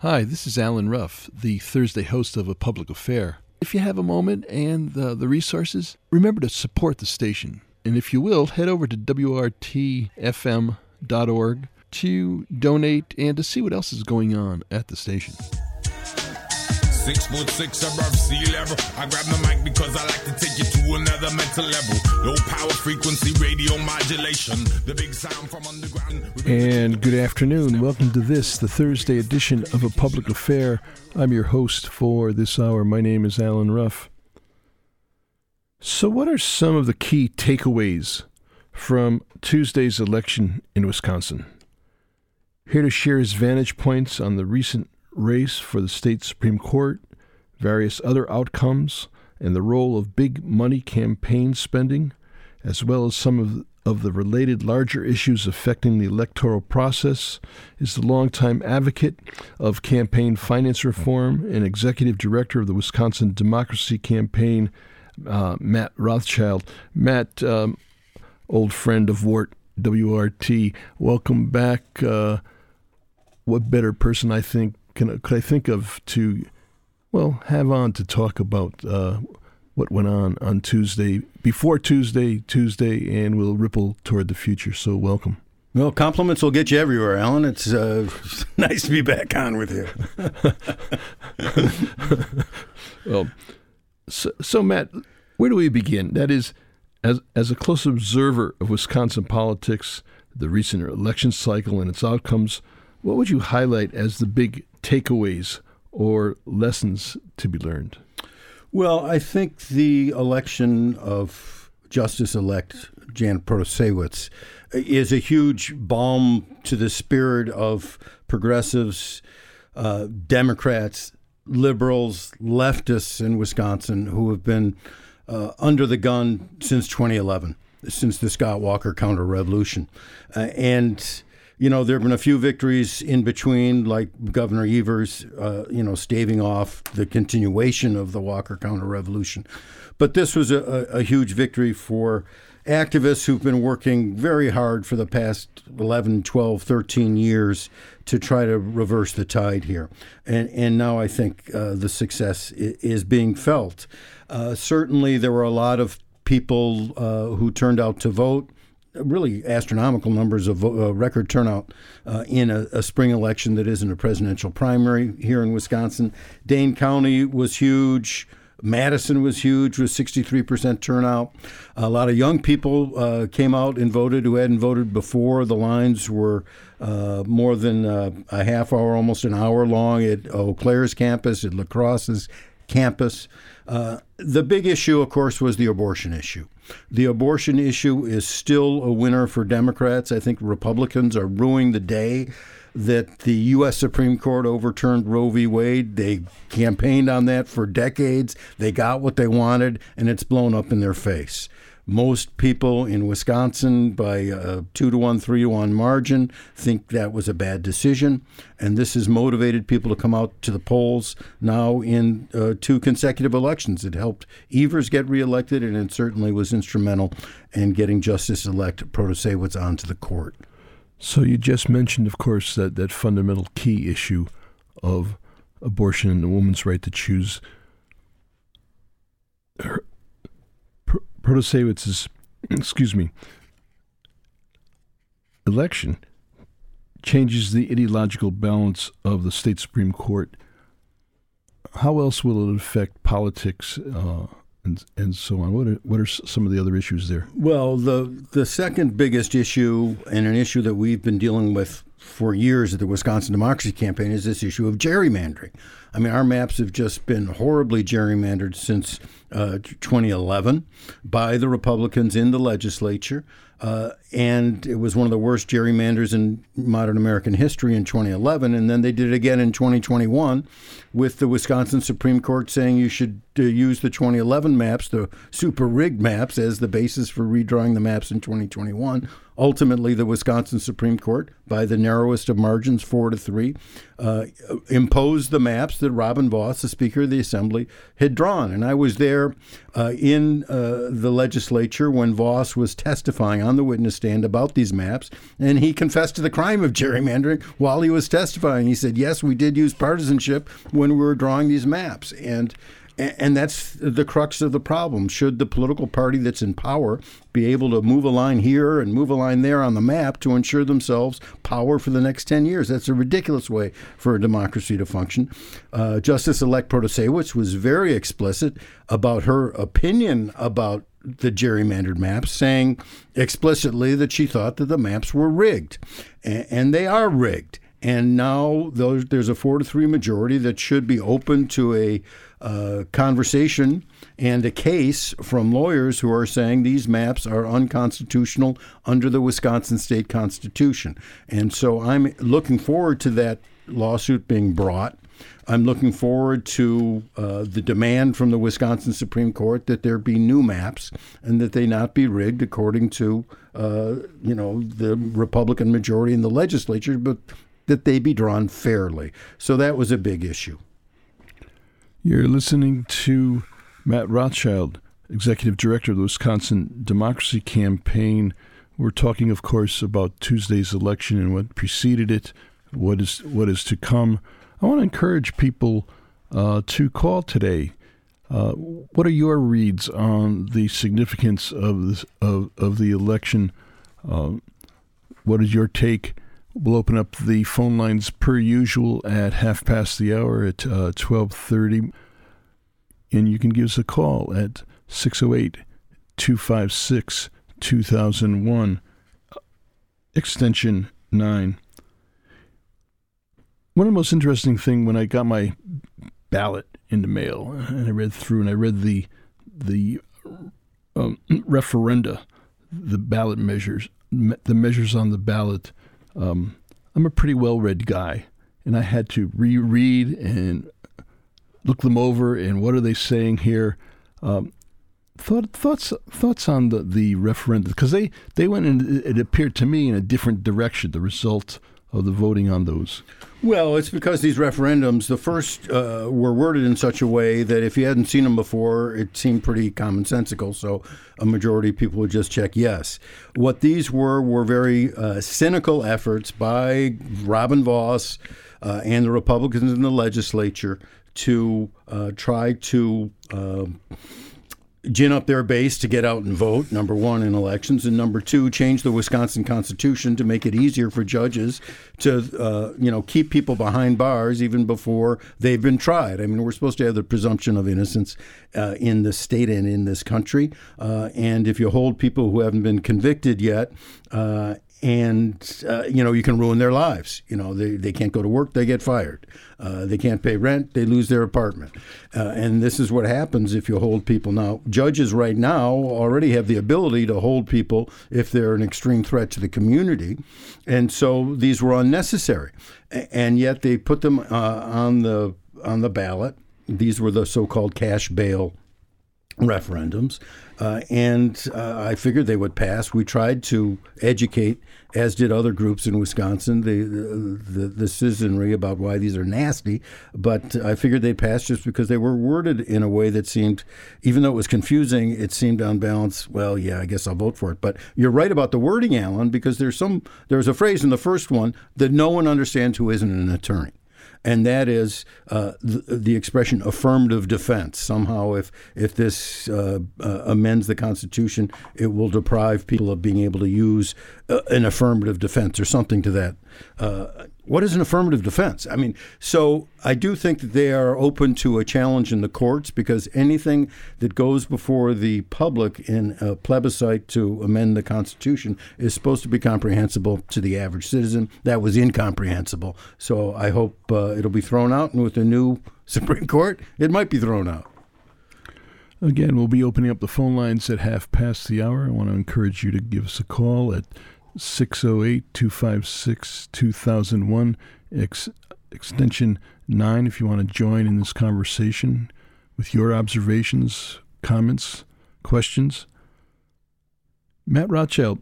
Hi, this is Alan Ruff, the Thursday host of A Public Affair. If you have a moment and uh, the resources, remember to support the station. And if you will, head over to WORTFM.org to donate and to see what else is going on at the station. Six foot six above sea level. I grab the mic because I like to take you to another mental level. Low power frequency radio modulation. The big sound from underground. And good afternoon. Welcome to this, the Thursday edition of A Public Affair. I'm your host for this hour. My name is Alan Ruff. So, what are some of the key takeaways from Tuesday's election in Wisconsin? Here to share his vantage points on the recent race for the state Supreme Court, various other outcomes, and the role of big money campaign spending, as well as some of, of the related larger issues affecting the electoral process, is the longtime advocate of campaign finance reform and executive director of the Wisconsin Democracy Campaign, uh, Matt Rothschild. Matt, um, old friend of Wart WORT, welcome back. Uh, what better person I think can could I think of to, well, have on to talk about uh, what went on on Tuesday, before Tuesday, Tuesday, and will ripple toward the future. So welcome. Well, compliments will get you everywhere, Alan. It's uh, nice to be back on with you. well, so, so Matt, where do we begin? That is, as as a close observer of Wisconsin politics, the recent election cycle and its outcomes, what would you highlight as the big takeaways or lessons to be learned? Well, I think the election of Justice elect Jan Protasiewicz is a huge balm to the spirit of progressives, uh, Democrats, liberals, leftists in Wisconsin who have been uh, under the gun since 2011, since the Scott Walker counter revolution. Uh, and you know, there have been a few victories in between, like Governor Evers, uh, you know, staving off the continuation of the Walker counter revolution. But this was a, a, huge victory for activists who've been working very hard for the past 11, 12, 13 years to try to reverse the tide here. And, and now I think uh, the success is being felt. Uh, certainly, there were a lot of people uh, who turned out to vote really astronomical numbers of uh, record turnout uh, in a, a, spring election that isn't a presidential primary here in Wisconsin. Dane County was huge. Madison was huge with 63% turnout. A lot of young people uh, came out and voted who hadn't voted before. The lines were uh, more than uh, a half hour, almost an hour long at Eau Claire's campus, at La Crosse's campus. Uh, the big issue, of course, was the abortion issue. The abortion issue is still a winner for Democrats. I think Republicans are ruining the day that the U.S. Supreme Court overturned Roe v. Wade. They campaigned on that for decades. They got what they wanted, and it's blown up in their face. Most people in Wisconsin, by a two to one, three to one margin, think that was a bad decision. And this has motivated people to come out to the polls now in uh, two consecutive elections. It helped Evers get reelected, and it certainly was instrumental in getting Justice elect Protasiewicz onto the court. So you just mentioned, of course, that, that fundamental key issue of abortion and the woman's right to choose her, Protasiewicz's, excuse me, election changes the ideological balance of the state Supreme Court. How else will it affect politics uh, and and so on? What are what are some of the other issues there? Well, the the second biggest issue and an issue that we've been dealing with for years at the Wisconsin Democracy Campaign is this issue of gerrymandering. I mean, our maps have just been horribly gerrymandered since uh, 2011 by the Republicans in the legislature. Uh, and it was one of the worst gerrymanders in modern American history in 2011. And then they did it again in 2021 with the Wisconsin Supreme Court saying you should uh, use the 2011 maps, the super rigged maps, as the basis for redrawing the maps in 2021. Ultimately, the Wisconsin Supreme Court, by the narrowest of margins, four to three, uh, imposed the maps that Robin Vos, the Speaker of the Assembly, had drawn. And I was there uh, in uh, the legislature when Vos was testifying on the witness stand about these maps, and he confessed to the crime of gerrymandering while he was testifying. He said, "Yes, we did use partisanship when we were drawing these maps," and and that's the crux of the problem. Should the political party that's in power be able to move a line here and move a line there on the map to ensure themselves power for the next 10 years? That's a ridiculous way for a democracy to function. Uh, Justice elect Protasiewicz was very explicit about her opinion about the gerrymandered maps, saying explicitly that she thought that the maps were rigged. And they are rigged. And now there's a four to three majority that should be open to a uh, conversation and a case from lawyers who are saying these maps are unconstitutional under the Wisconsin state constitution. And so I'm looking forward to that lawsuit being brought. I'm looking forward to uh, the demand from the Wisconsin Supreme Court that there be new maps and that they not be rigged according to, uh, you know, the Republican majority in the legislature, but that they be drawn fairly. So that was a big issue. You're listening to Matt Rothschild, Executive Director of the Wisconsin Democracy Campaign. We're talking, of course, about Tuesday's election and what preceded it, what is what is to come. I want to encourage people uh, to call today. Uh, what are your reads on the significance of this, of of the election? Uh, what is your take? We'll open up the phone lines per usual at half past the hour at uh, 1230. And you can give us a call at 608 256 2001, extension 9. One of the most interesting thing when I got my ballot in the mail and I read through and I read the the um, referenda, the ballot measures, me- the measures on the ballot um, I'm a pretty well read guy, and I had to reread and look them over and what are they saying here. Um, thought, thoughts thoughts on the the referendum because they they went in it appeared to me in a different direction. The result of the voting on those? Well, it's because these referendums, the first uh, were worded in such a way that if you hadn't seen them before, it seemed pretty commonsensical. So a majority of people would just check yes. What these were were very uh, cynical efforts by Robin Vos uh, and the Republicans in the legislature to uh, try to um, gin up their base to get out and vote, number one, in elections, and number two, change the Wisconsin Constitution to make it easier for judges to, uh, you know, keep people behind bars even before they've been tried. I mean, we're supposed to have the presumption of innocence uh, in the state and in this country. Uh, and if you hold people who haven't been convicted yet, uh, and uh, you know you can ruin their lives. You know they, they can't go to work, they get fired. Uh, they can't pay rent, they lose their apartment. Uh, and this is what happens if you hold people. Now judges right now already have the ability to hold people if they're an extreme threat to the community, and so these were unnecessary, and yet they put them uh, on the on the ballot. These were the so-called cash bail referendums, uh, and uh, I figured they would pass. We tried to educate, as did other groups in Wisconsin, the, the, the citizenry about why these are nasty. But I figured they'd pass just because they were worded in a way that seemed, even though it was confusing, it seemed on balance. Well, yeah, I guess I'll vote for it. But you're right about the wording, Alan, because there's some there's a phrase in the first one that no one understands who isn't an attorney and that is uh, the, the, expression affirmative defense. Somehow, if if this uh, uh, amends the Constitution, it will deprive people of being able to use uh, an affirmative defense or something to that uh, what is an affirmative defense? I mean, so I do think that they are open to a challenge in the courts because anything that goes before the public in a plebiscite to amend the Constitution is supposed to be comprehensible to the average citizen. That was incomprehensible. So I hope uh, it'll be thrown out, and with the new Supreme Court, it might be thrown out. Again, we'll be opening up the phone lines at half past the hour. I want to encourage you to give us a call at 608 256 2001, extension 9, if you want to join in this conversation with your observations, comments, questions. Matt Rothschild,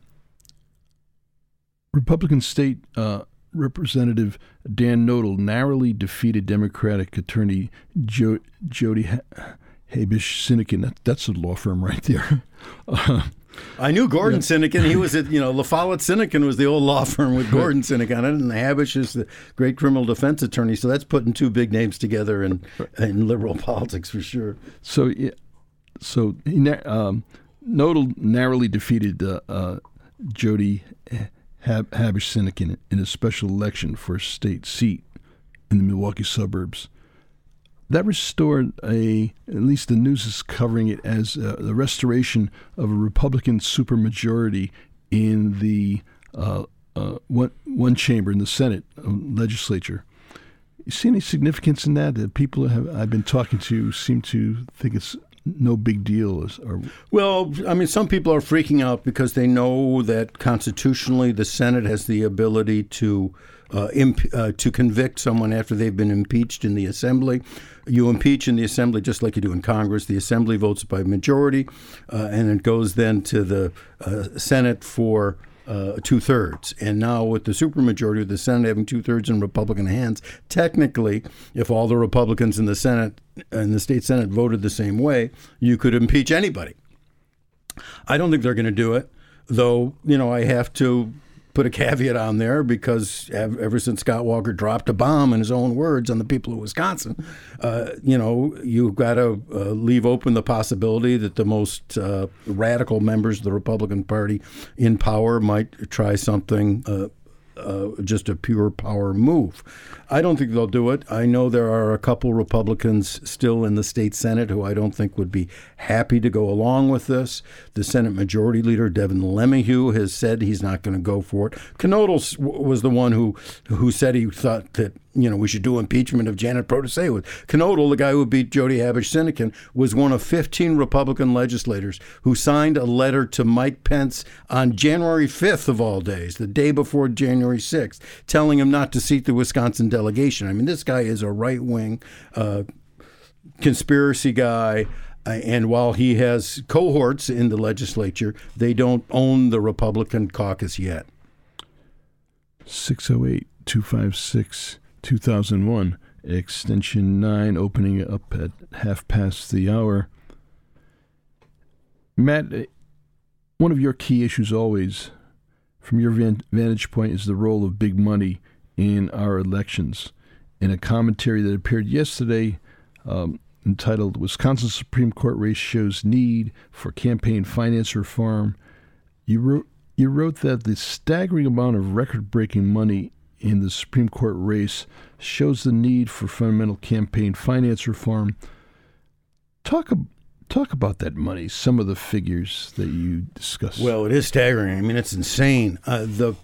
Republican State uh, Representative Dan Knodl narrowly defeated Democratic Attorney jo- Jodi ha- Habush Sinykin. That, that's a law firm right there. Uh, I knew Gordon Sinykin. He was at, you know, La Follette Sinykin was the old law firm with Gordon Sinykin on it, and Habush is the great criminal defense attorney. So that's putting two big names together in, in liberal politics for sure. So, so he um, Knodl narrowly defeated uh, uh, Jodi Hab- Habush Sinykin in a special election for a state seat in the Milwaukee suburbs. That restored a, at least the news is covering it as uh, the restoration of a Republican supermajority in the uh, uh, one, one chamber in the Senate uh, legislature. You see any significance in that? The people have I've been talking to seem to think it's no big deal. Or well, I mean, some people are freaking out because they know that constitutionally the Senate has the ability to uh, imp- uh, to convict someone after they've been impeached in the Assembly. You impeach in the Assembly just like you do in Congress. The Assembly votes by majority, uh, and it goes then to the uh, Senate for. Uh, two thirds. And now, with the supermajority of the Senate having two thirds in Republican hands, technically, if all the Republicans in the Senate and the state Senate voted the same way, you could impeach anybody. I don't think they're going to do it, though, you know, I have to put a caveat on there because ever since Scott Walker dropped a bomb in his own words on the people of Wisconsin, uh, you know, you've got to uh, leave open the possibility that the most uh, radical members of the Republican Party in power might try something uh, just a pure power move. I don't think they'll do it. I know there are a couple Republicans still in the state Senate who I don't think would be happy to go along with this. The Senate Majority Leader Devin LeMahieu has said he's not going to go for it. Knodl was the one who who said he thought that you know we should do impeachment of Janet Protasiewicz. Knodl, the guy who beat Jodi Habush Sinykin, was one of 15 Republican legislators who signed a letter to Mike Pence on January 5th of all days, the day before January 6th, telling him not to seat the Wisconsin delegation. I mean, this guy is a right wing uh, conspiracy guy. Uh, and while he has cohorts in the legislature, they don't own the Republican caucus yet. 608 256 2001, extension 9, opening up at half past the hour. Matt, uh, one of your key issues always, from your vantage point, is the role of big money in our elections. In a commentary that appeared yesterday, um, entitled Wisconsin Supreme Court Race Shows Need for Campaign Finance Reform. You wrote, you wrote that the staggering amount of record breaking money in the Supreme Court race shows the need for fundamental campaign finance reform. Talk, talk about that money, some of the figures that you discussed. Well, it is staggering. I mean, it's insane. Uh, the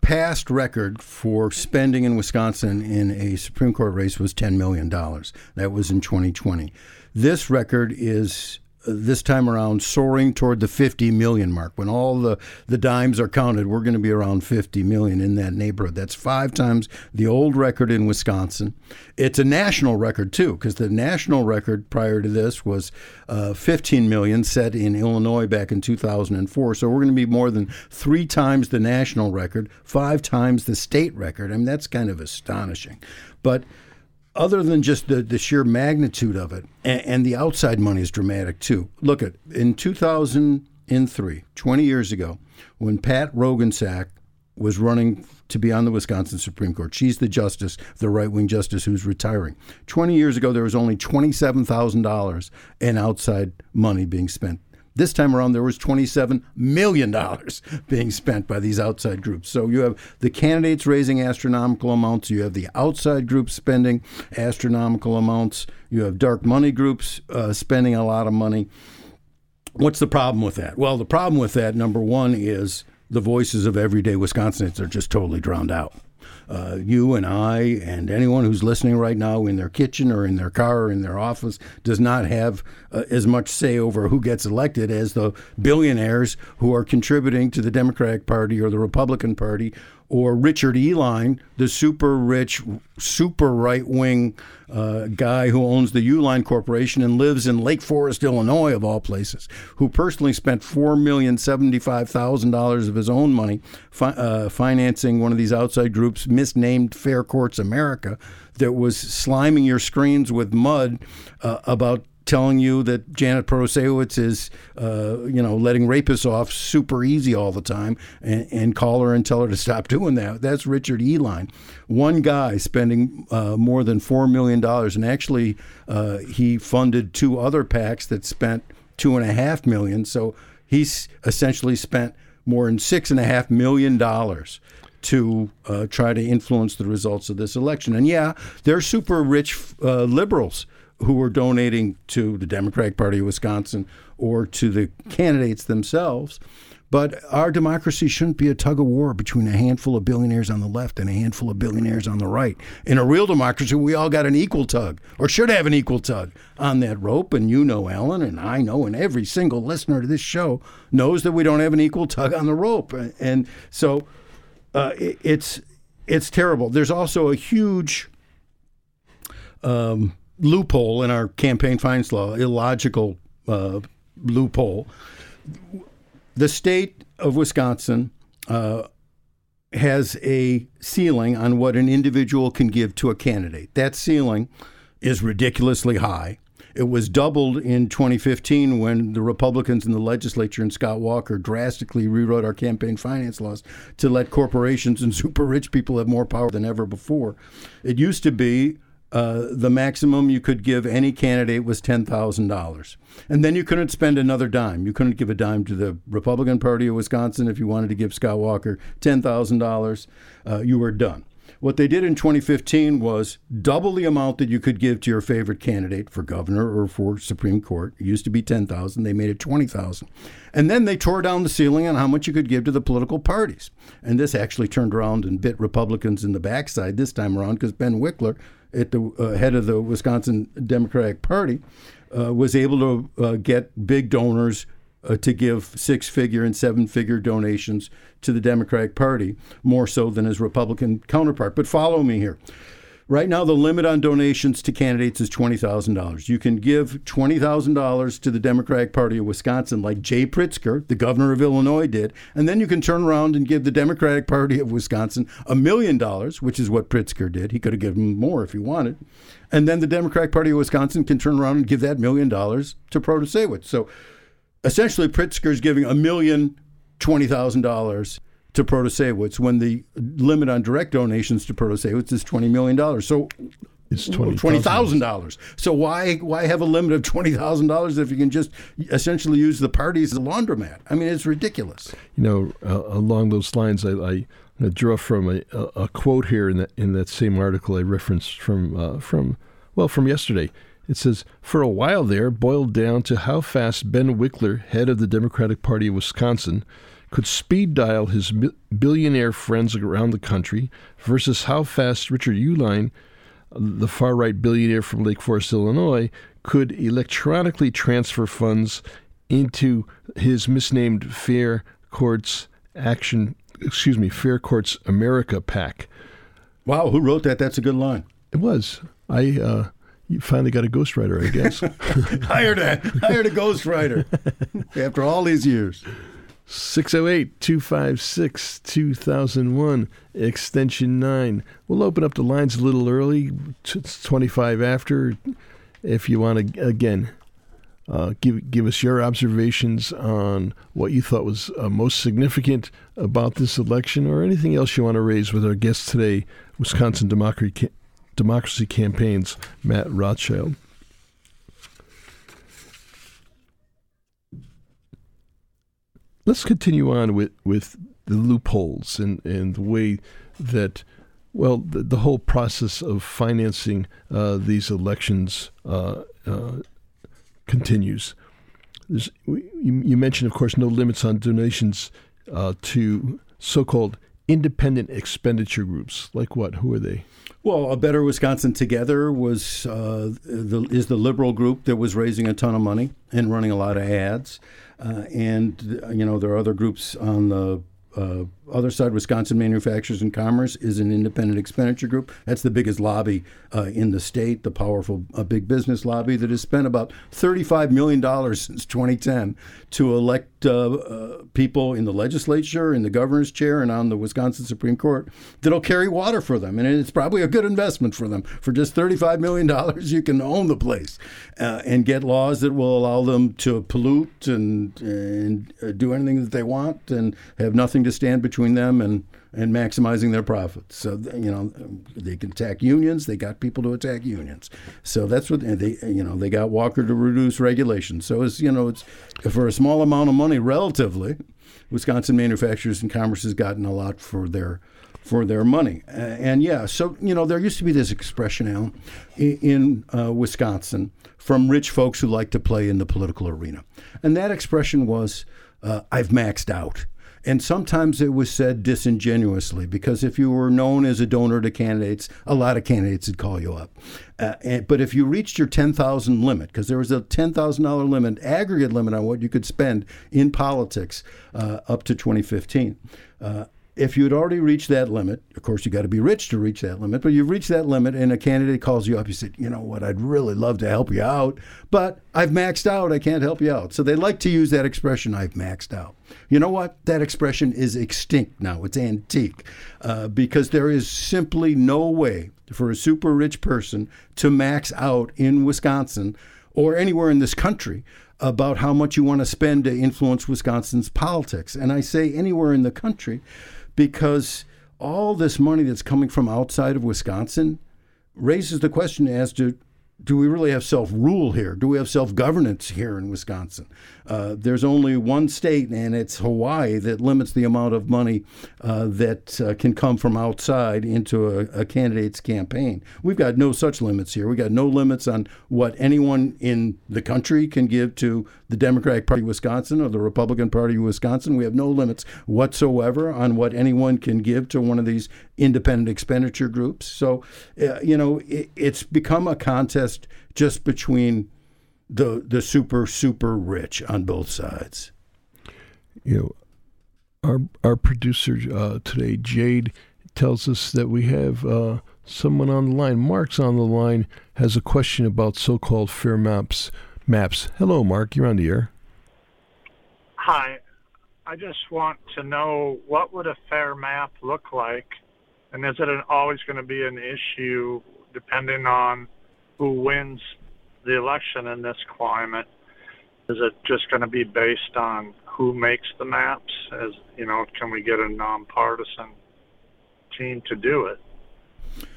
past record for spending in Wisconsin in a Supreme Court race was $10 million. That was in 2020. This record is this time around soaring toward the 50 million mark. When all the, the dimes are counted, we're going to be around 50 million in that neighborhood. That's five times the old record in Wisconsin. It's a national record, too, because the national record prior to this was uh, 15 million set in Illinois back in 2004. So we're going to be more than three times the national record, five times the state record. I mean, that's kind of astonishing. But other than just the, the sheer magnitude of it, and, and the outside money is dramatic too. Look at in 2003, 20 years ago, when Pat Roggensack was running to be on the Wisconsin Supreme Court. She's the justice, the right wing justice who's retiring. 20 years ago, there was only $27,000 in outside money being spent. This time around, there was $27 million being spent by these outside groups. So you have the candidates raising astronomical amounts, you have the outside groups spending astronomical amounts, you have dark money groups uh, spending a lot of money. What's the problem with that? Well, the problem with that, number one, is the voices of everyday Wisconsinites are just totally drowned out uh, you and I and anyone who's listening right now in their kitchen or in their car or in their office does not have uh, as much say over who gets elected as the billionaires who are contributing to the Democratic Party or the Republican Party or Richard Uihlein, the super rich, super right wing uh, guy who owns the Uline Corporation and lives in Lake Forest, Illinois, of all places, who personally spent $4,075,000 of his own money fi- uh, financing one of these outside groups, misnamed Fair Courts America, that was sliming your screens with mud uh, about telling you that Janet Protasiewicz is, uh, you know, letting rapists off super easy all the time, and, and, call her and tell her to stop doing that. That's Richard Uihlein, one guy spending uh, more than four million dollars, and actually uh, he funded two other PACs that spent two and a half million. So he's essentially spent more than six and a half million dollars to uh, try to influence the results of this election. And yeah, they're super rich uh, liberals who are donating to the Democratic Party of Wisconsin or to the candidates themselves. But our democracy shouldn't be a tug of war between a handful of billionaires on the left and a handful of billionaires on the right. In a real democracy, we all got an equal tug, or should have an equal tug on that rope. And you know, Alan, and I know, and every single listener to this show knows that we don't have an equal tug on the rope. And so uh, it, it's it's terrible. There's also a huge um, loophole in our campaign finance law, illogical uh, loophole the state of Wisconsin uh, has a ceiling on what an individual can give to a candidate. That ceiling is ridiculously high. It was doubled in 2015 when the Republicans in the legislature and Scott Walker drastically rewrote our campaign finance laws to let corporations and super rich people have more power than ever before. It used to be uh, the maximum you could give any candidate was $10,000. And then you couldn't spend another dime. You couldn't give a dime to the Republican Party of Wisconsin if you wanted to give Scott Walker $10,000. Uh, you were done. What they did in 2015 was double the amount that you could give to your favorite candidate for governor or for Supreme Court. It used to be 10,000, they made it 20,000. And then they tore down the ceiling on how much you could give to the political parties. And this actually turned around and bit Republicans in the backside this time around because Ben Wickler at the uh, head of the Wisconsin Democratic Party, uh, was able to uh, get big donors uh, to give six figure and seven figure donations to the Democratic Party, more so than his Republican counterpart. But follow me here. Right now, the limit on donations to candidates is $20,000. You can give $20,000 to the Democratic Party of Wisconsin, like Jay Pritzker, the governor of Illinois, did. And then you can turn around and give the Democratic Party of Wisconsin a million dollars, which is what Pritzker did. He could have given more if he wanted. And then the Democratic Party of Wisconsin can turn around and give that million dollars to Protasiewicz. So essentially, Pritzker is giving a million, $20,000 to Protasiewicz when the limit on direct donations to Protasiewicz is $20 million. So it's twenty thousand dollars. So why why have a limit of twenty thousand dollars if you can just essentially use the party as a laundromat? I mean, it's ridiculous. You know, uh, along those lines, I, I, I drew from a, a, quote here in that in that same article I referenced from uh, from well from yesterday. It says, for a while there, boiled down to how fast Ben Wickler, head of the Democratic Party of Wisconsin, could speed dial his billionaire friends around the country versus how fast Richard Uihlein, the far right billionaire from Lake Forest, Illinois, could electronically transfer funds into his misnamed Fair Courts Action, excuse me, Fair Courts America PAC. Wow, who wrote that? That's a good line. It was. I uh, you finally got a ghostwriter, I guess. hired a hired a ghostwriter after all these years. 608 256 2001, extension 9. We'll open up the lines a little early, it's 25 after. If you want to, again, uh, give give us your observations on what you thought was uh, most significant about this election, or anything else you want to raise with our guest today, Wisconsin Democracy Democracy Campaign's Matt Rothschild. Let's continue on with, with the loopholes and, and the way that, well, the, the whole process of financing uh, these elections uh, uh, continues. You, you, mentioned, of course, no limits on donations uh, to so called independent expenditure groups. Like what? Who are they? Well, a Better Wisconsin Together was uh, the, is the liberal group that was raising a ton of money and running a lot of ads. Uh, and you know there are other groups on the uh, other side, Wisconsin Manufacturers and Commerce is an independent expenditure group. That's the biggest lobby uh, in the state, the powerful uh, big business lobby that has spent about $35 million since 2010 to elect uh, uh, people in the legislature, in the governor's chair, and on the Wisconsin Supreme Court that'll carry water for them. And it's probably a good investment for them. For just $35 million, you can own the place uh, and get laws that will allow them to pollute and, and uh, do anything that they want and have nothing to stand between them and and maximizing their profits. So you know they can attack unions. They got people to attack unions. So that's what they you know they got Walker to reduce regulation. So it's you know it's for a small amount of money relatively, Wisconsin Manufacturers and Commerce has gotten a lot for their for their money. And yeah, so you know there used to be this expression now in uh, Wisconsin from rich folks who like to play in the political arena, and that expression was, uh, "I've maxed out." And sometimes it was said disingenuously because if you were known as a donor to candidates, a lot of candidates would call you up. Uh, and, but if you reached your 10,000 limit, because there was a $10,000 limit, aggregate limit on what you could spend in politics uh, up to 2015. Uh, if you had already reached that limit, of course, you got to be rich to reach that limit, but you've reached that limit and a candidate calls you up, you said, you know what, I'd really love to help you out, but I've maxed out, I can't help you out. So they like to use that expression, I've maxed out. You know what? That expression is extinct now, it's antique, uh, because there is simply no way for a super rich person to max out in Wisconsin or anywhere in this country about how much you want to spend to influence Wisconsin's politics. And I say anywhere in the country because all this money that's coming from outside of Wisconsin raises the question as to do we really have self rule here? Do we have self governance here in Wisconsin? Uh, there's only one state, and it's Hawaii, that limits the amount of money uh, that uh, can come from outside into a, a, candidate's campaign. We've got no such limits here. We've got no limits on what anyone in the country can give to the Democratic Party of Wisconsin or the Republican Party of Wisconsin. We have no limits whatsoever on what anyone can give to one of these independent expenditure groups. So, uh, you know, it, it's become a contest just between the the super super rich on both sides. You know, our our producer uh, today, Jade, tells us that we have uh, someone on the line. Mark's on the line has a question about so-called fair maps. Maps. Hello, Mark. You're on the air. Hi. I just want to know what would a fair map look like, and is it an, always going to be an issue depending on who wins the election in this climate? Is it just going to be based on who makes the maps? As you know, can we get a nonpartisan team to do it?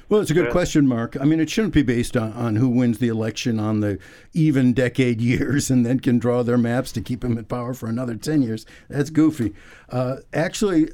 Well, it's a good question, Mark. I mean, it shouldn't be based on, on who wins the election on the even decade years and then can draw their maps to keep them in power for another 10 years. That's goofy. Uh, actually,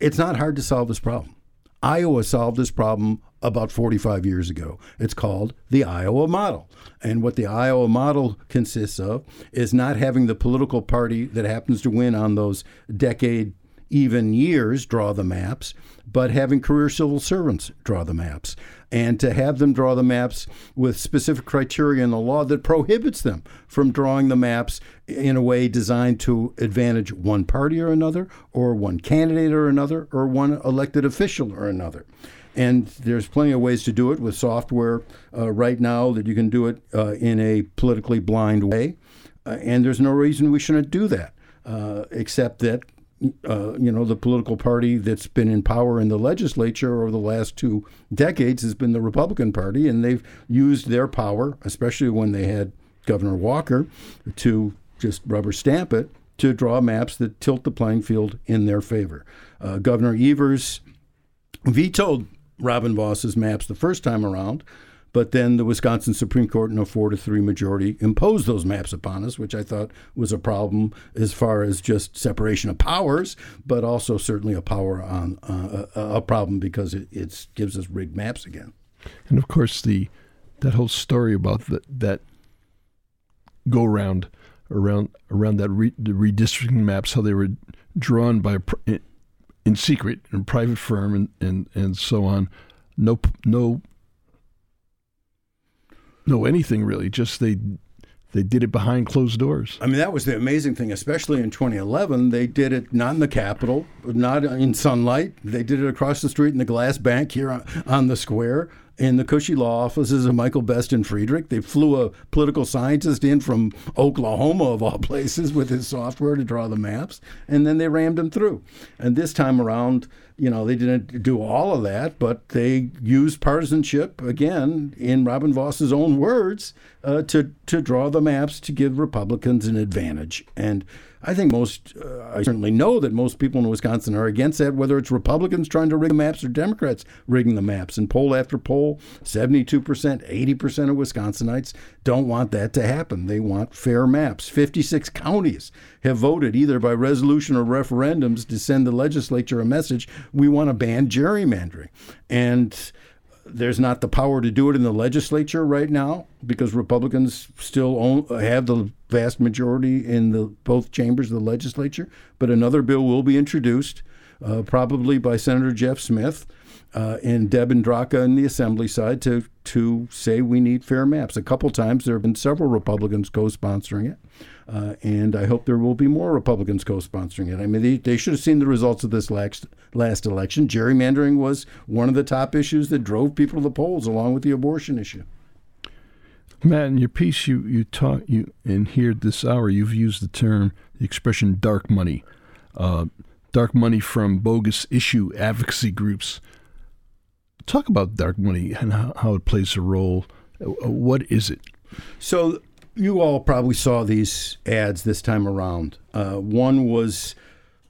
it's not hard to solve this problem. Iowa solved this problem about 45 years ago. It's called the Iowa model. And what the Iowa model consists of is not having the political party that happens to win on those decade even years draw the maps, but having career civil servants draw the maps. And to have them draw the maps with specific criteria in the law that prohibits them from drawing the maps in a way designed to advantage one party or another, or one candidate or another, or one elected official or another. And there's plenty of ways to do it with software uh, right now that you can do it uh, in a politically blind way. Uh, and there's no reason we shouldn't do that, uh, except that uh, you know, the political party that's been in power in the legislature over the last two decades has been the Republican Party, and they've used their power, especially when they had Governor Walker, to just rubber stamp it to draw maps that tilt the playing field in their favor. Uh, Governor Evers vetoed Robin Vos's maps the first time around. But then the Wisconsin Supreme Court, in a four to three majority, imposed those maps upon us, which I thought was a problem as far as just separation of powers, but also certainly a power on uh, a, problem because it it's, gives us rigged maps again. And of course, the that whole story about the, that go round around around that re, the redistricting maps, how they were drawn by in secret in private firm and, and, and so on. No no no, anything really. Just they they did it behind closed doors. I mean, that was the amazing thing, especially in 2011. They did it not in the Capitol, not in sunlight. They did it across the street in the Glass Bank here on, on the square in the cushy law offices of Michael Best and Friedrich. They flew a political scientist in from Oklahoma, of all places, with his software to draw the maps, and then they rammed him through. And this time around, you know, they didn't do all of that, but they used partisanship again, in Robin Vos's own words, uh, to to draw the maps to give Republicans an advantage. And I think most, uh, I certainly know that most people in Wisconsin are against that, whether it's Republicans trying to rig the maps or Democrats rigging the maps. And poll after poll, 72%, 80% of Wisconsinites don't want that to happen. They want fair maps. 56 counties have voted either by resolution or referendums to send the legislature a message we want to ban gerrymandering. And there's not the power to do it in the legislature right now because Republicans still own, have the vast majority in the both chambers of the legislature. But another bill will be introduced, uh, probably by Senator Jeff Smith uh, and Deb Andraca in the Assembly side to to say we need fair maps. A couple times there have been several Republicans co-sponsoring it. Uh, and I hope there will be more Republicans co-sponsoring it. I mean, they, they should have seen the results of this last, last election. Gerrymandering was one of the top issues that drove people to the polls, along with the abortion issue. Matt, in your piece, you you talk you and here this hour, you've used the term, the expression "dark money," uh, dark money from bogus issue advocacy groups. Talk about dark money and how, how it plays a role. Uh, what is it? So you all probably saw these ads this time around. Uh, one was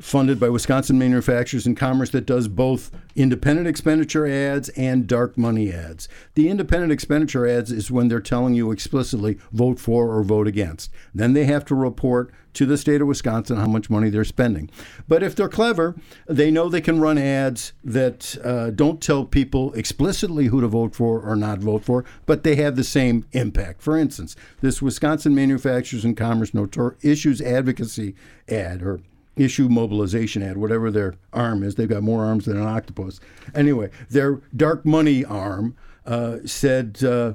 funded by Wisconsin Manufacturers and Commerce that does both independent expenditure ads and dark money ads. The independent expenditure ads is when they're telling you explicitly vote for or vote against. Then they have to report to the state of Wisconsin how much money they're spending. But if they're clever, they know they can run ads that uh, don't tell people explicitly who to vote for or not vote for, but they have the same impact. For instance, this Wisconsin Manufacturers and Commerce Notor- Issues Advocacy ad or issue mobilization ad, whatever their arm is. They've got more arms than an octopus. Anyway, their dark money arm uh, said uh,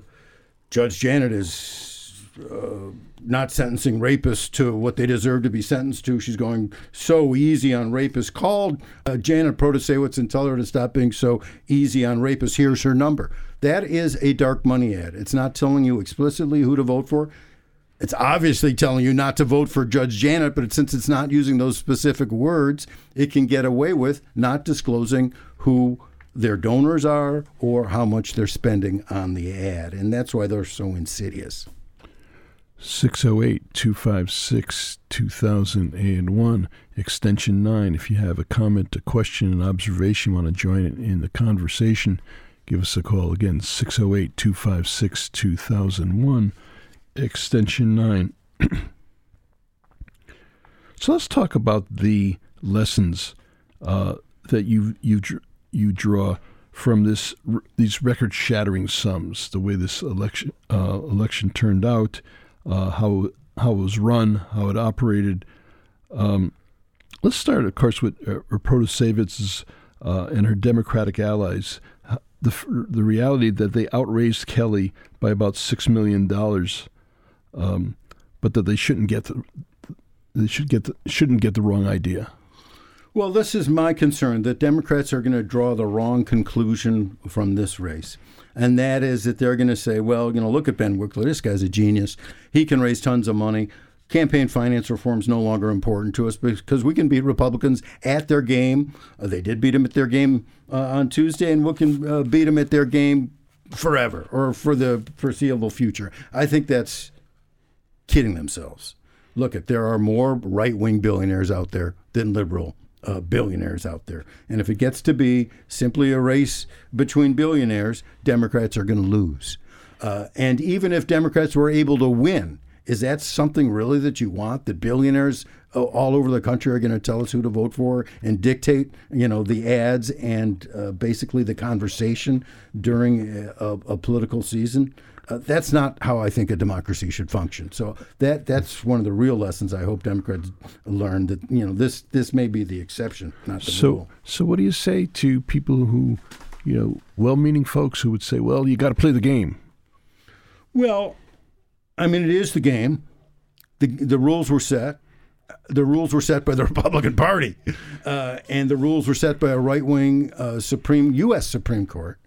Judge Janet is uh, not sentencing rapists to what they deserve to be sentenced to. She's going so easy on rapists. Called uh, Janet Protasiewicz and tell her to stop being so easy on rapists. Here's her number. That is a dark money ad. It's not telling you explicitly who to vote for. It's obviously telling you not to vote for Judge Janet, but since it's not using those specific words, it can get away with not disclosing who their donors are or how much they're spending on the ad. And that's why they're so insidious. 608 256 2001, extension 9. If you have a comment, a question, an observation, want to join in the conversation, give us a call again 608 256 2001 extension 9. so let's talk about the lessons uh, that you you you draw from this these record shattering sums, the way this election uh, election turned out, uh, how how it was run, how it operated. Um, let's start, of course, with uh, Protasiewicz uh, and her Democratic allies. The, the reality that they outraised Kelly by about six million dollars um, but that they shouldn't get the, they should get the, shouldn't get the wrong idea. Well, this is my concern that Democrats are going to draw the wrong conclusion from this race. And that is that they're going to say, well, you know, look at Ben Wickler. This guy's a genius. He can raise tons of money. Campaign finance reform is no longer important to us because we can beat Republicans at their game. Uh, they did beat them at their game uh, on Tuesday, and we can uh, beat them at their game forever or for the foreseeable future. I think that's kidding themselves. Look, if there are more right wing billionaires out there than liberal uh, billionaires out there. And if it gets to be simply a race between billionaires, Democrats are going to lose. Uh, and even if Democrats were able to win, is that something really that you want? That billionaires uh, all over the country are going to tell us who to vote for and dictate, you know, the ads and uh, basically the conversation during a, a political season? Uh, that's not how I think a democracy should function. So that that's one of the real lessons I hope Democrats learn that you know this this may be the exception, not the so, rule. So what do you say to people who, you know, well-meaning folks who would say, "Well, you got to play the game." Well, I mean, it is the game. The, the rules were set. The rules were set by the Republican Party, uh, and the rules were set by a right wing uh, Supreme U.S. Supreme Court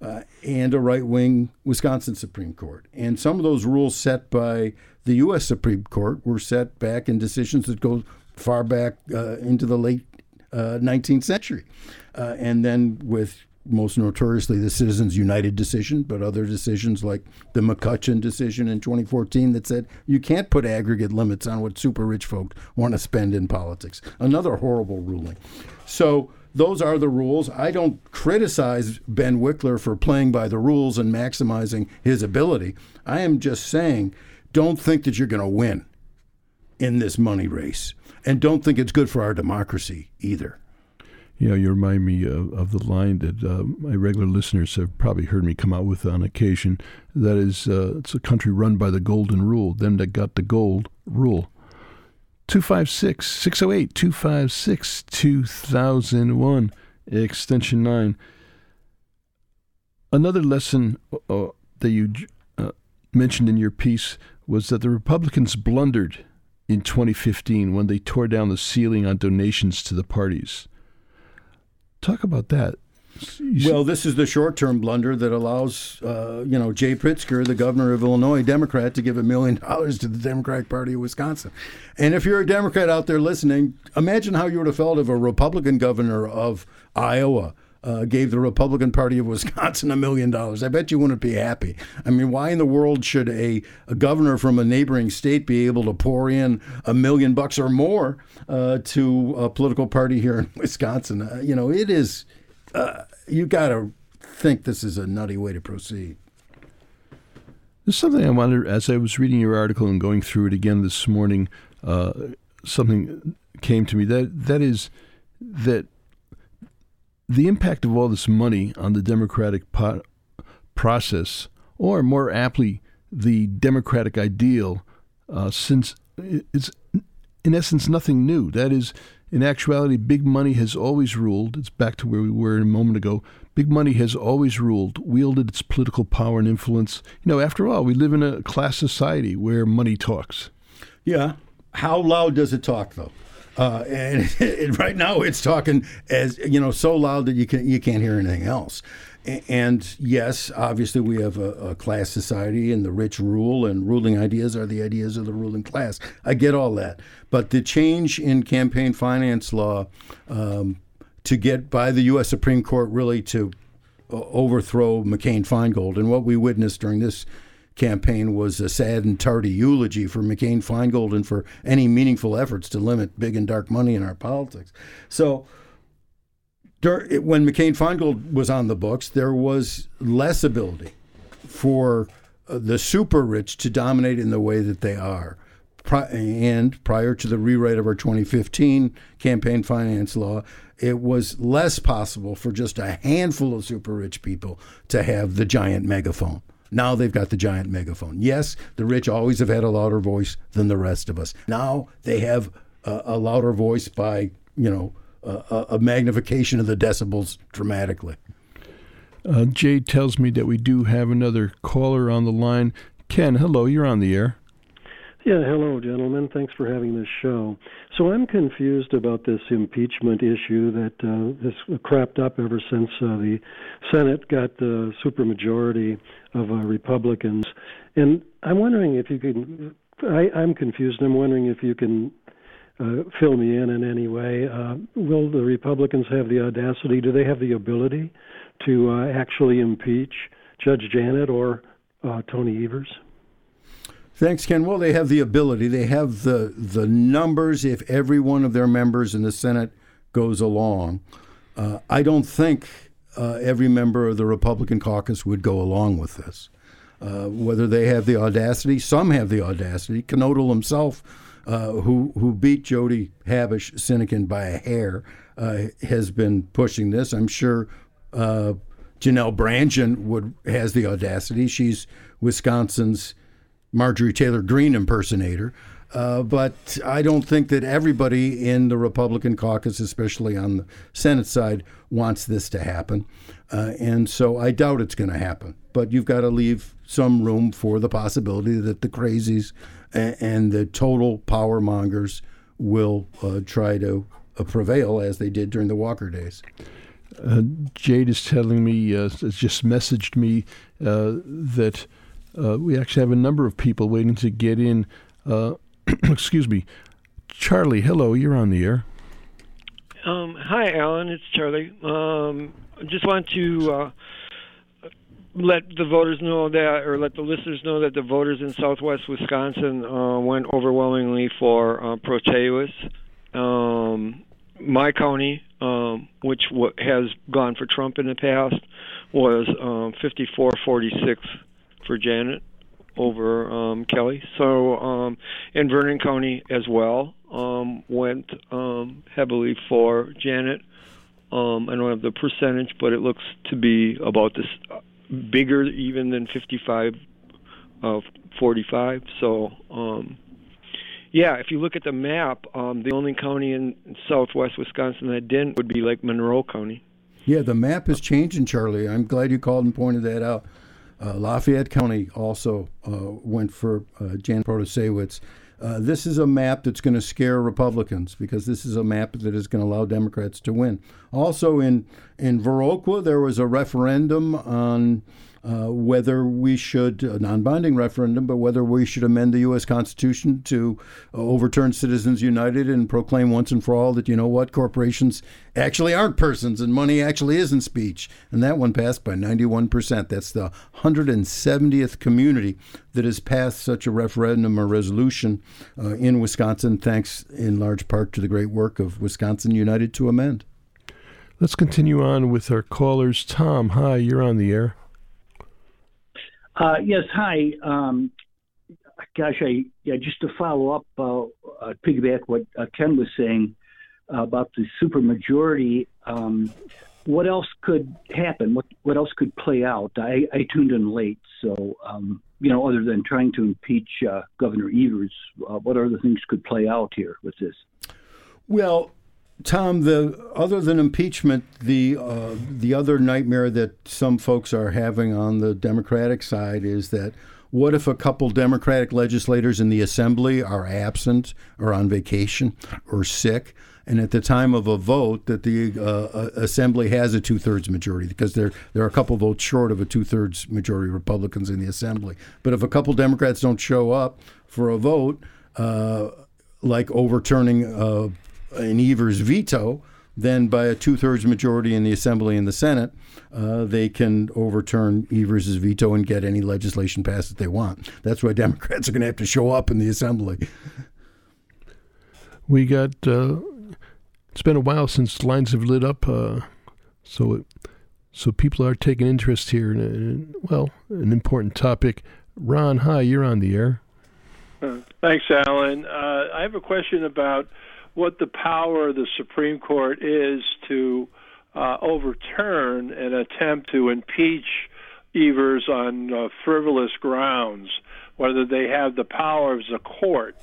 uh, and a right wing Wisconsin Supreme Court. And some of those rules set by the U.S. Supreme Court were set back in decisions that go far back uh, into the late 19th uh, century. Uh, and then with most notoriously the Citizens United decision, but other decisions like the McCutcheon decision in 2014 that said you can't put aggregate limits on what super rich folks want to spend in politics. Another horrible ruling. So those are the rules. I don't criticize Ben Wickler for playing by the rules and maximizing his ability. I am just saying don't think that you're going to win in this money race. And don't think it's good for our democracy either. You know, you remind me of, of the line that uh, my regular listeners have probably heard me come out with on occasion. That is, uh, it's a country run by the golden rule. Them that got the gold rule. 256 608 256 2001, extension 9. Another lesson uh, that you uh, mentioned in your piece was that the Republicans blundered in 2015 when they tore down the ceiling on donations to the parties. Talk about that. Well, this is the short-term blunder that allows, uh, you know, Jay Pritzker, the governor of Illinois, Democrat, to give a million dollars to the Democratic Party of Wisconsin. And if you're a Democrat out there listening, imagine how you would have felt if a Republican governor of Iowa uh, gave the Republican Party of Wisconsin a million dollars. I bet you wouldn't be happy. I mean, why in the world should a, a governor from a neighboring state be able to pour in a million bucks or more uh, to a political party here in Wisconsin? Uh, you know, it is, uh, you got to think this is a nutty way to proceed. There's something I wonder as I was reading your article and going through it again this morning. Uh, something came to me that that is that the impact of all this money on the democratic po- process, or more aptly, the democratic ideal, uh, since it's in essence nothing new. That is, in actuality, big money has always ruled. It's back to where we were a moment ago. Big money has always ruled, wielded its political power and influence. You know, after all, we live in a class society where money talks. Yeah. How loud does it talk, though? Uh, and, and, right now it's talking as you know so loud that you can you can't hear anything else. And yes, obviously we have a, a, class society, and the rich rule, and ruling ideas are the ideas of the ruling class. I get all that, but the change in campaign finance law um, to get by the U.S. Supreme Court really to uh, overthrow McCain Feingold, and what we witnessed during this campaign was a sad and tardy eulogy for McCain Feingold and for any meaningful efforts to limit big and dark money in our politics. So, when McCain Feingold was on the books, there was less ability for uh, the super rich to dominate in the way that they are. And prior to the rewrite of our 2015 campaign finance law, it was less possible for just a handful of super rich people to have the giant megaphone. Now they've got the giant megaphone. Yes, the rich always have had a louder voice than the rest of us. Now they have a, a louder voice by, you know, a, a, magnification of the decibels dramatically. Uh, Jay tells me that we do have another caller on the line. Ken, hello, you're on the air. Yeah, hello, gentlemen. Thanks for having this show. So I'm confused about this impeachment issue that uh, has cropped up ever since uh, the Senate got the supermajority of uh, Republicans, and I'm wondering if you can. I, I'm confused. I'm wondering if you can uh, fill me in in any way. Uh, will the Republicans have the audacity? Do they have the ability to uh, actually impeach Judge Janet or uh, Tony Evers? Thanks, Ken. Well, they have the ability. They have the the numbers. If every one of their members in the Senate goes along, uh, I don't think uh, every member of the Republican caucus would go along with this. Whether they have the audacity, some have the audacity. Knodl himself, uh, who who beat Jodi Habush Sinykin by a hair, uh, has been pushing this. I'm sure. Uh, Janel Brandtjen would has the audacity. She's Wisconsin's Marjorie Taylor Greene impersonator. Uh, but I don't think that everybody in the Republican caucus, especially on the Senate side, wants this to happen. Uh, and so I doubt it's going to happen. But you've got to leave some room for the possibility that the crazies and, and the total power mongers will uh, try to uh, prevail as they did during the Walker days. Uh, Jade is telling me, uh, has just messaged me uh, that uh, we actually have a number of people waiting to get in. Uh, excuse me. Charlie, hello, you're on the air. Um, hi, Allen. It's Charlie. Um, I just want to uh, let the voters know that, or let the listeners know that the voters in Southwest Wisconsin uh, went overwhelmingly for uh, Protasiewicz. Um, my county, um, which w- has gone for Trump in the past, was um, 54-46 for Janet over um, Kelly. So, um, in Vernon County as well, um, went um, heavily for Janet. Um, I don't have the percentage, but it looks to be about this bigger even than 55 uh, 45. So, um, yeah, if you look at the map, um, the only county in southwest Wisconsin that didn't would be like Monroe County. Yeah, the map is changing, Charlie. I'm glad you called and pointed that out. Uh, Lafayette County also uh, went for uh, Jan Protasiewicz. Uh, this is a map that's going to scare Republicans because this is a map that is going to allow Democrats to win. Also, in in Viroqua, there was a referendum on uh, whether we should, a non binding referendum, but whether we should amend the U.S. Constitution to uh, overturn Citizens United and proclaim once and for all that, you know what, corporations actually aren't persons and money actually isn't speech. And that one passed by 91%. That's the 170th community that has passed such a referendum or resolution uh, in Wisconsin, thanks in large part to the great work of Wisconsin United to Amend. Let's continue on with our callers. Tom, hi, you're on the air. Uh, yes, hi. Um, gosh, I yeah, just to follow up, uh, uh, piggyback what uh, Ken was saying about the supermajority. Um, what else could happen? What what else could play out? I, I tuned in late, so um, you know, other than trying to impeach uh, Governor Evers, uh, what other things could play out here with this? Well, Tom, the other than impeachment, the uh, the other nightmare that some folks are having on the Democratic side is that what if a couple Democratic legislators in the Assembly are absent or on vacation or sick, and at the time of a vote that the uh, Assembly has a two thirds majority because there there are a couple votes short of a two thirds majority Republicans in the Assembly. But if a couple Democrats don't show up for a vote, uh, like overturning uh, an Evers veto, then by a two thirds majority in the Assembly and the Senate, uh, they can overturn Evers' veto and get any legislation passed that they want. That's why Democrats are going to have to show up in the Assembly. We got, uh, it's been a while since lines have lit up, uh, so it, so people are taking interest here in, in, well, an important topic. Ron, hi, you're on the air. Uh, thanks, Allen. Uh, I have a question about what the power of the Supreme Court is to uh, overturn an attempt to impeach Evers on uh, frivolous grounds, whether they have the power as a court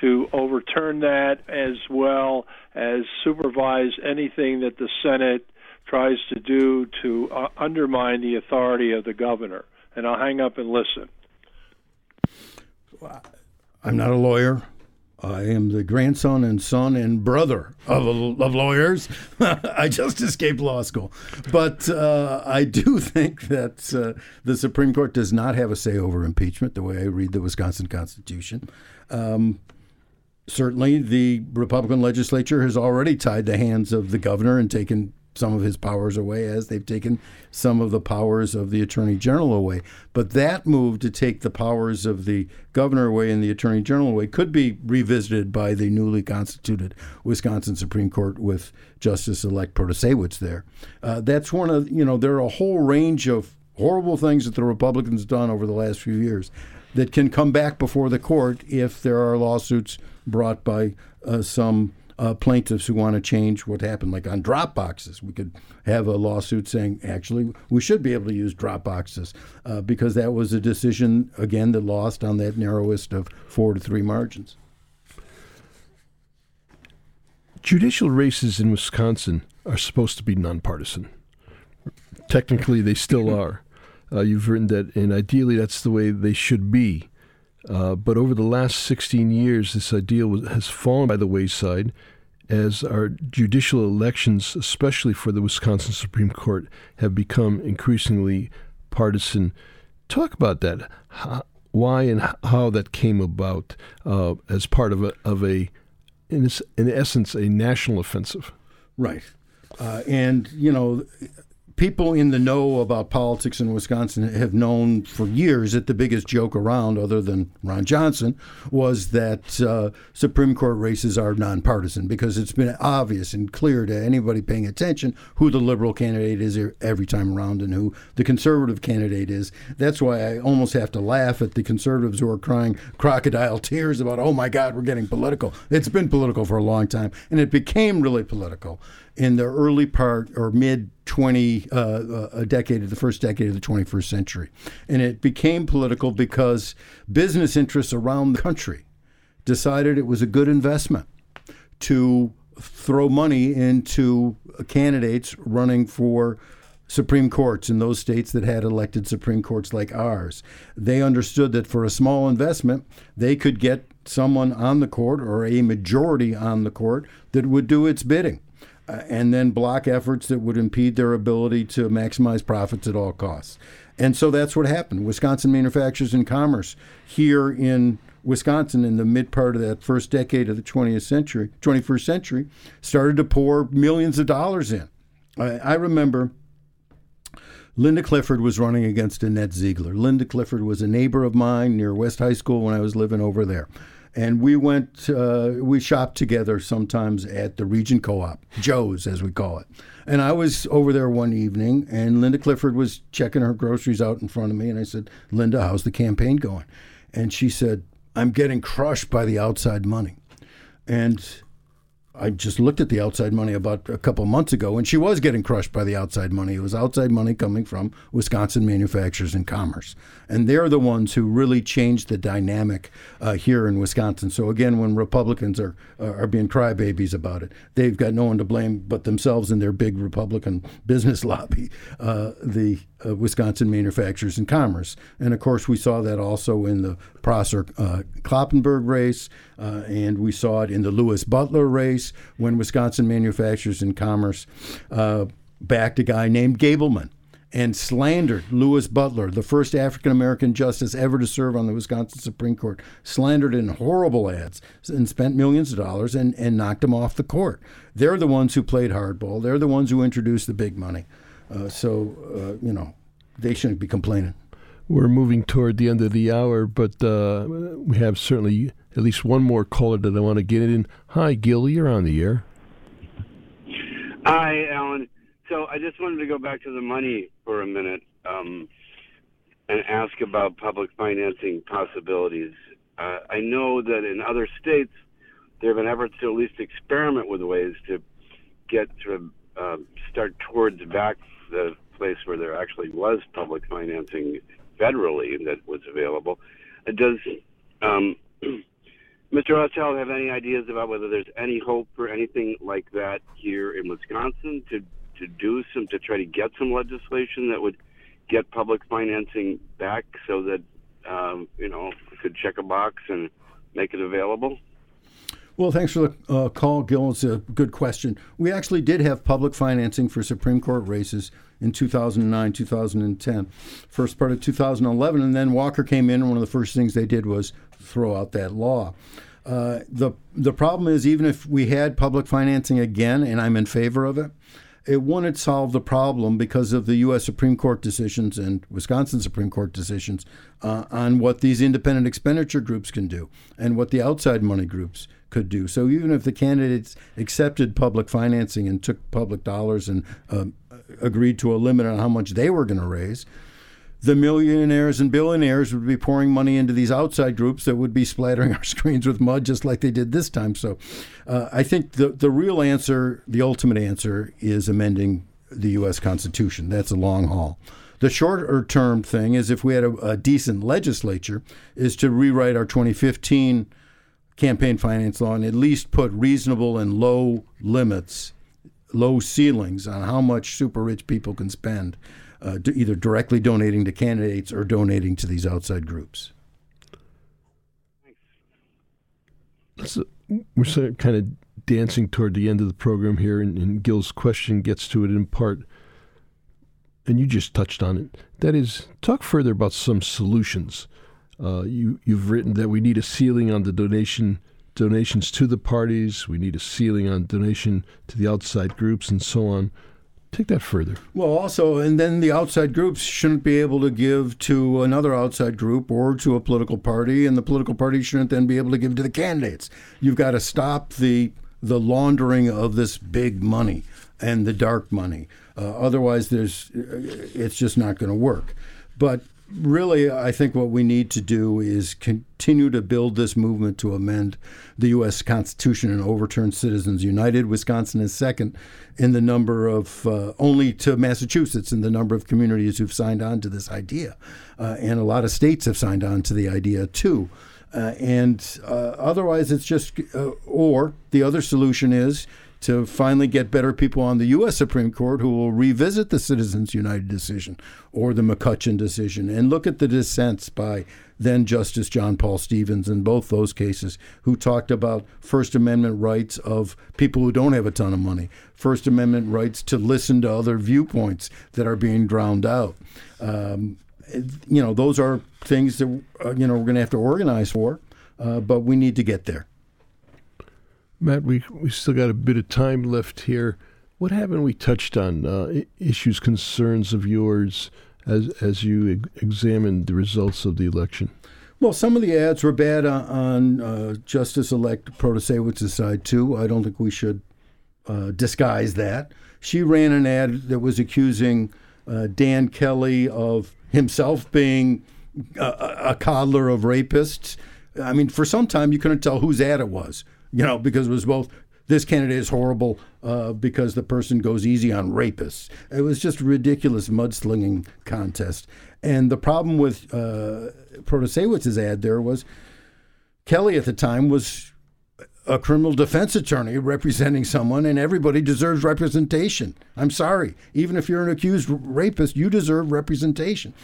to overturn that as well as supervise anything that the Senate tries to do to uh, undermine the authority of the governor. And I'll hang up and listen. I'm not a lawyer. I am the grandson and son and brother of, of lawyers. I just escaped law school. But uh, I do think that uh, the Supreme Court does not have a say over impeachment, the way I read the Wisconsin Constitution. Um, certainly, the Republican legislature has already tied the hands of the governor and taken some of his powers away as they've taken some of the powers of the attorney general away. But that move to take the powers of the governor away and the attorney general away could be revisited by the newly constituted Wisconsin Supreme Court with Justice elect Protasiewicz there. Uh, that's one of, you know, there are a whole range of horrible things that the Republicans done over the last few years that can come back before the court if there are lawsuits brought by uh, some uh, plaintiffs who want to change what happened, like on Dropboxes. We could have a lawsuit saying, actually, we should be able to use Dropboxes uh, because that was a decision, again, that lost on that narrowest of four to three margins. Judicial races in Wisconsin are supposed to be nonpartisan. Technically, they still are. Uh, you've written that, and ideally, that's the way they should be. Uh, but over the last 16 years, this ideal was, has fallen by the wayside as our judicial elections, especially for the Wisconsin Supreme Court, have become increasingly partisan. Talk about that. How, why and how that came about uh, as part of a, of a in, in essence, a national offensive. Right. Uh, and, you know, people in the know about politics in Wisconsin have known for years that the biggest joke around, other than Ron Johnson, was that uh, Supreme Court races are nonpartisan because it's been obvious and clear to anybody paying attention who the liberal candidate is every time around and who the conservative candidate is. That's why I almost have to laugh at the conservatives who are crying crocodile tears about, oh my God, we're getting political. It's been political for a long time, and it became really political in the early part or mid 20 uh, uh, decade of the first decade of the 21st century and it became political because business interests around the country decided it was a good investment to throw money into candidates running for Supreme Courts in those states that had elected Supreme Courts like ours. They understood that for a small investment, they could get someone on the court or a majority on the court that would do its bidding Uh, and then block efforts that would impede their ability to maximize profits at all costs. And so that's what happened. Wisconsin Manufacturers and Commerce here in Wisconsin in the mid part of that first decade of the 20th century, 21st century, started to pour millions of dollars in. I, I remember Linda Clifford was running against Annette Ziegler. Linda Clifford was a neighbor of mine near West High School when I was living over there and we went uh, we shopped together sometimes at the Regent Co-op, Joe's as we call it. And I was over there one evening, and Linda Clifford was checking her groceries out in front of me, and I said, "Linda, how's the campaign going?" And she said, "I'm getting crushed by the outside money." And I just looked at the outside money about a couple months ago, and she was getting crushed by the outside money. It was outside money coming from Wisconsin Manufacturers and Commerce, and they're the ones who really changed the dynamic uh, here in Wisconsin. So again, when Republicans are are being crybabies about it, they've got no one to blame but themselves and their big Republican business lobby, uh, the uh, Wisconsin Manufacturers and Commerce, and of course we saw that also in the Prosser uh, Kloppenburg race, uh, and we saw it in the Louis Butler race when Wisconsin Manufacturers and Commerce uh, backed a guy named Gableman and slandered Louis Butler, the first African American justice ever to serve on the Wisconsin Supreme Court, slandered in horrible ads and spent millions of dollars and, and knocked him off the court. They're the ones who played hardball. They're the ones who introduced the big money. Uh, so, uh, you know, they shouldn't be complaining. We're moving toward the end of the hour, but uh, we have certainly at least one more caller that I want to get in. Hi, Gil, you're on the air. Hi, Allen. So I just wanted to go back to the money for a minute um, and ask about public financing possibilities. Uh, I know that in other states there have been efforts to at least experiment with ways to get to uh, start towards back the place where there actually was public financing federally that was available. Does um, Mr. Rothschild have any ideas about whether there's any hope for anything like that here in Wisconsin to to do some to try to get some legislation that would get public financing back so that um, you know could check a box and make it available? Well, thanks for the uh, call, Gil. It's a good question. We actually did have public financing for Supreme Court races in 2009, 2010, first part of 2011, and then Walker came in, and one of the first things they did was throw out that law. Uh, the the problem is even if we had public financing again, and I'm in favor of it, it wouldn't solve the problem because of the U.S. Supreme Court decisions and Wisconsin Supreme Court decisions uh, on what these independent expenditure groups can do and what the outside money groups could do. So even if the candidates accepted public financing and took public dollars and uh, agreed to a limit on how much they were going to raise, the millionaires and billionaires would be pouring money into these outside groups that would be splattering our screens with mud just like they did this time. So uh, I think the, the real answer, the ultimate answer, is amending the U.S. Constitution. That's a long haul. The shorter term thing is if we had a, a decent legislature, is to rewrite our 2015 campaign finance law and at least put reasonable and low limits, low ceilings on how much super rich people can spend, uh, either directly donating to candidates or donating to these outside groups. So we're sort of kind of dancing toward the end of the program here, and, and Gil's question gets to it in part and you just touched on it. That is, talk further about some solutions. Uh, you you've written that we need a ceiling on the donation donations to the parties. We need a ceiling on donation to the outside groups, and so on. Take that further. Well, also, and then the outside groups shouldn't be able to give to another outside group or to a political party, and the political party shouldn't then be able to give to the candidates. You've got to stop the the laundering of this big money and the dark money. Uh, otherwise, there's it's just not going to work. But really, I think what we need to do is continue to build this movement to amend the U.S. Constitution and overturn Citizens United. Wisconsin is second in the number of, uh, only to Massachusetts, in the number of communities who've signed on to this idea. Uh, and a lot of states have signed on to the idea too. Uh, and uh, otherwise, it's just, uh, or the other solution is to finally get better people on the U.S. Supreme Court who will revisit the Citizens United decision or the McCutcheon decision and look at the dissents by then Justice John Paul Stevens in both those cases, who talked about First Amendment rights of people who don't have a ton of money, First Amendment rights to listen to other viewpoints that are being drowned out. Um, you know, those are things that uh, you know we're going to have to organize for, uh, but we need to get there. Matt, we we still got a bit of time left here. What haven't we touched on? Uh, issues, concerns of yours as as you examined the results of the election? Well, some of the ads were bad on, on uh, Justice-elect Protasiewicz's side too. I don't think we should uh, disguise that. She ran an ad that was accusing uh, Dan Kelly of himself being a, a coddler of rapists. I mean, for some time you couldn't tell whose ad it was you know, because it was both this candidate is horrible uh, because the person goes easy on rapists. It was just a ridiculous mudslinging contest. And the problem with uh, Protasiewicz's ad there was Kelly at the time was a criminal defense attorney representing someone, and everybody deserves representation. I'm sorry. Even if you're an accused rapist, you deserve representation.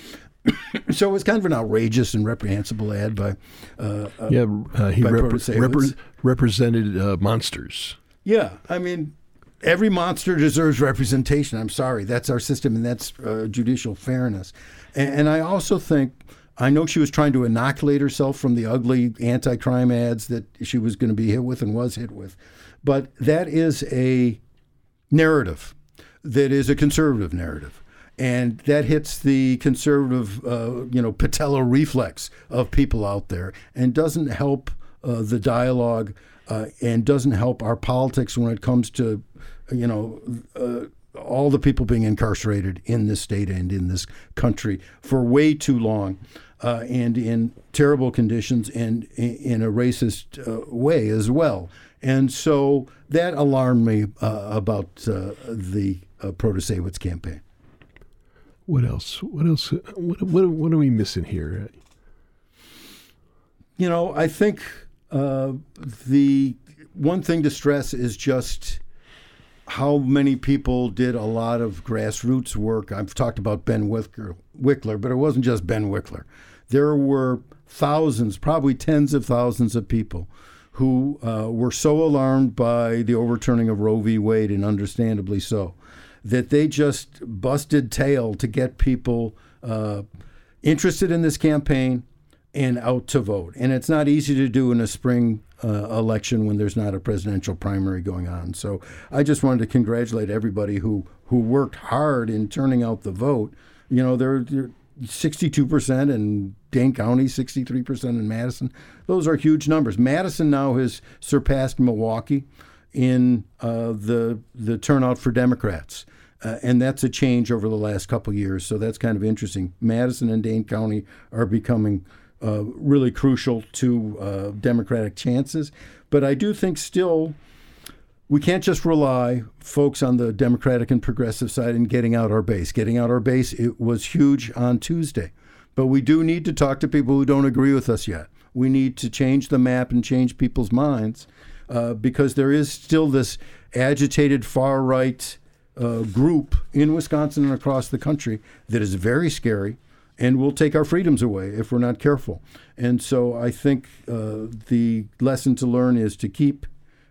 so it was kind of an outrageous and reprehensible ad by uh, uh yeah uh, he by repre- represented uh, monsters. Yeah I mean every monster deserves representation. I'm sorry. That's our system and that's uh, judicial fairness. And, and, I also think I know she was trying to inoculate herself from the ugly anti-crime ads that she was going to be hit with and was hit with. But that is a narrative. That is a conservative narrative. And that hits the conservative, uh, you know, patella reflex of people out there, and doesn't help uh, the dialogue, uh, and doesn't help our politics when it comes to, you know, uh, all the people being incarcerated in this state and in this country for way too long. Uh, and in terrible conditions and in a racist uh, way as well. And so that alarmed me about the uh, Protasiewicz campaign. What else? What else? What, what, what are we missing here? You know, I think uh, the one thing to stress is just how many people did a lot of grassroots work. I've talked about Ben Wickler, Wickler, but it wasn't just Ben Wickler. There were thousands, probably tens of thousands of people who uh, were so alarmed by the overturning of Roe v. Wade, and understandably so, that they just busted tail to get people uh, interested in this campaign and out to vote. And it's not easy to do in a spring uh, election when there's not a presidential primary going on. So I just wanted to congratulate everybody who who worked hard in turning out the vote. You know, they're, they're 62% in Dane County, 63% in Madison. Those are huge numbers. Madison now has surpassed Milwaukee in uh, the the turnout for Democrats. Uh, and that's a change over the last couple years. So that's kind of interesting. Madison and Dane County are becoming uh, really crucial to uh, Democratic chances. But I do think still we can't just rely, folks, on the Democratic and progressive side in getting out our base. Getting out our base, it was huge on Tuesday. But we do need to talk to people who don't agree with us yet We need to change the map and change people's minds uh, because there is still this agitated far right uh, group in Wisconsin and across the country that is very scary and we'll take our freedoms away if we're not careful. And so I think uh, the lesson to learn is to keep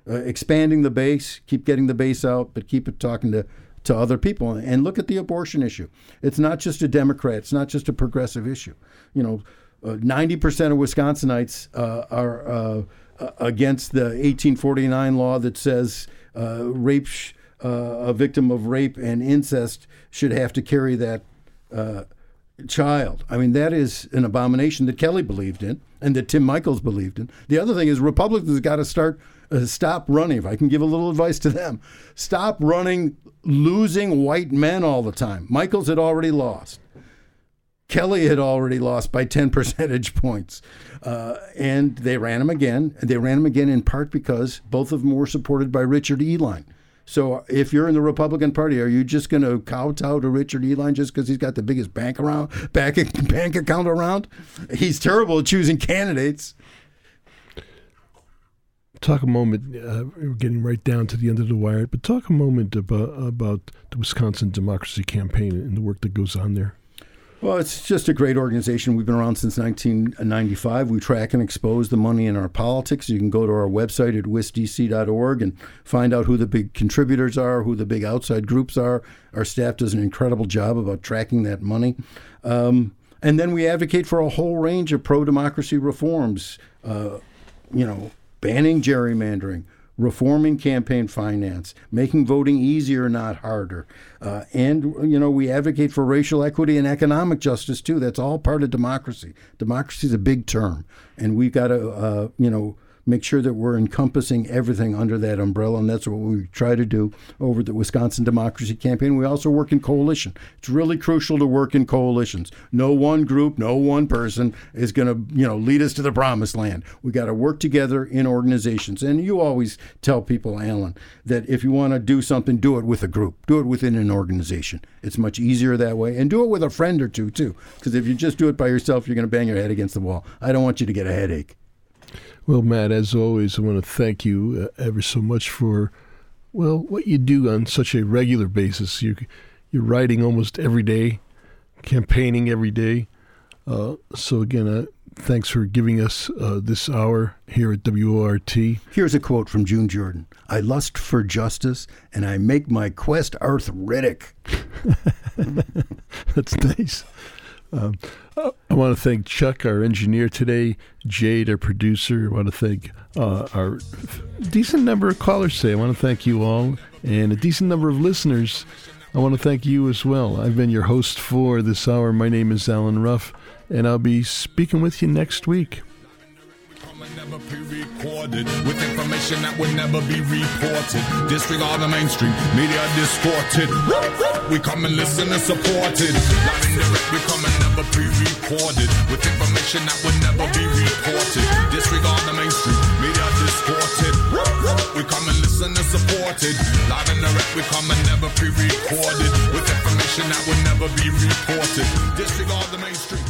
uh, expanding the base, keep getting the base out, but keep it talking to to other people. And look at the abortion issue. It's not just a Democrat. It's not just a progressive issue. You know, uh, ninety percent of Wisconsinites uh, are uh, against the 1849 law that says rape, sh- a victim of rape and incest should have to carry that child. I mean, that is an abomination that Kelly believed in and that Tim Michels believed in. The other thing is Republicans got to start uh, stop running. If I can give a little advice to them, stop running losing white men all the time. Michels had already lost. Kelly had already lost by 10 percentage points. Uh, and they ran him again. They ran him again in part because both of them were supported by Richard Uihlein. So if you're in the Republican Party, are you just going to kowtow to Richard Uihlein just because he's got the biggest bank around bank bank account around? He's terrible at choosing candidates. Talk a moment. Uh, we're getting right down to the end of the wire, but talk a moment about about the Wisconsin Democracy Campaign and the work that goes on there. Well, it's just a great organization. We've been around since 1995. We track and expose the money in our politics. You can go to our website at wisdc.org and find out who the big contributors are, who the big outside groups are. Our staff does an incredible job about tracking that money. Um, and then we advocate for a whole range of pro democracy reforms, uh, you know, banning gerrymandering, reforming campaign finance, making voting easier, not harder. Uh, and, you know, we advocate for racial equity and economic justice, too. That's all part of democracy. Democracy is a big term. And we've got to, uh, you know, make sure that we're encompassing everything under that umbrella, and that's what we try to do over the Wisconsin Democracy Campaign. We also work in coalition. It's really crucial to work in coalitions. No one group, no one person is going to, you know, lead us to the promised land. We got to work together in organizations. And you always tell people, Allen, that if you want to do something, do it with a group, do it within an organization. It's much easier that way, and do it with a friend or two too. Because if you just do it by yourself, you're going to bang your head against the wall. I don't want you to get a headache. Well, Matt, as always, I want to thank you uh, ever so much for, well, what you do on such a regular basis. You, you're writing almost every day, campaigning every day. Uh, so, again, uh, thanks for giving us uh, this hour here at WORT. Here's a quote from June Jordan I lust for justice, and I make my quest arthritic. That's nice. Um, I want to thank Chuck, our engineer today, Jade, our producer. I want to thank uh, our decent number of callers today. I want to thank you all and a decent number of listeners. I want to thank you as well. I've been your host for this hour. My name is Allen Ruff, and I'll be speaking with you next week never pre-recorded with information that would never be reported. Disregard the mainstream media distorted. We come and listen and support it. Live and direct, we come and never pre-recorded with information that would never be reported. Disregard the mainstream media distorted. We come and listen and support it. Live and direct, we come and never pre-recorded with information that would never be reported. Disregard the mainstream.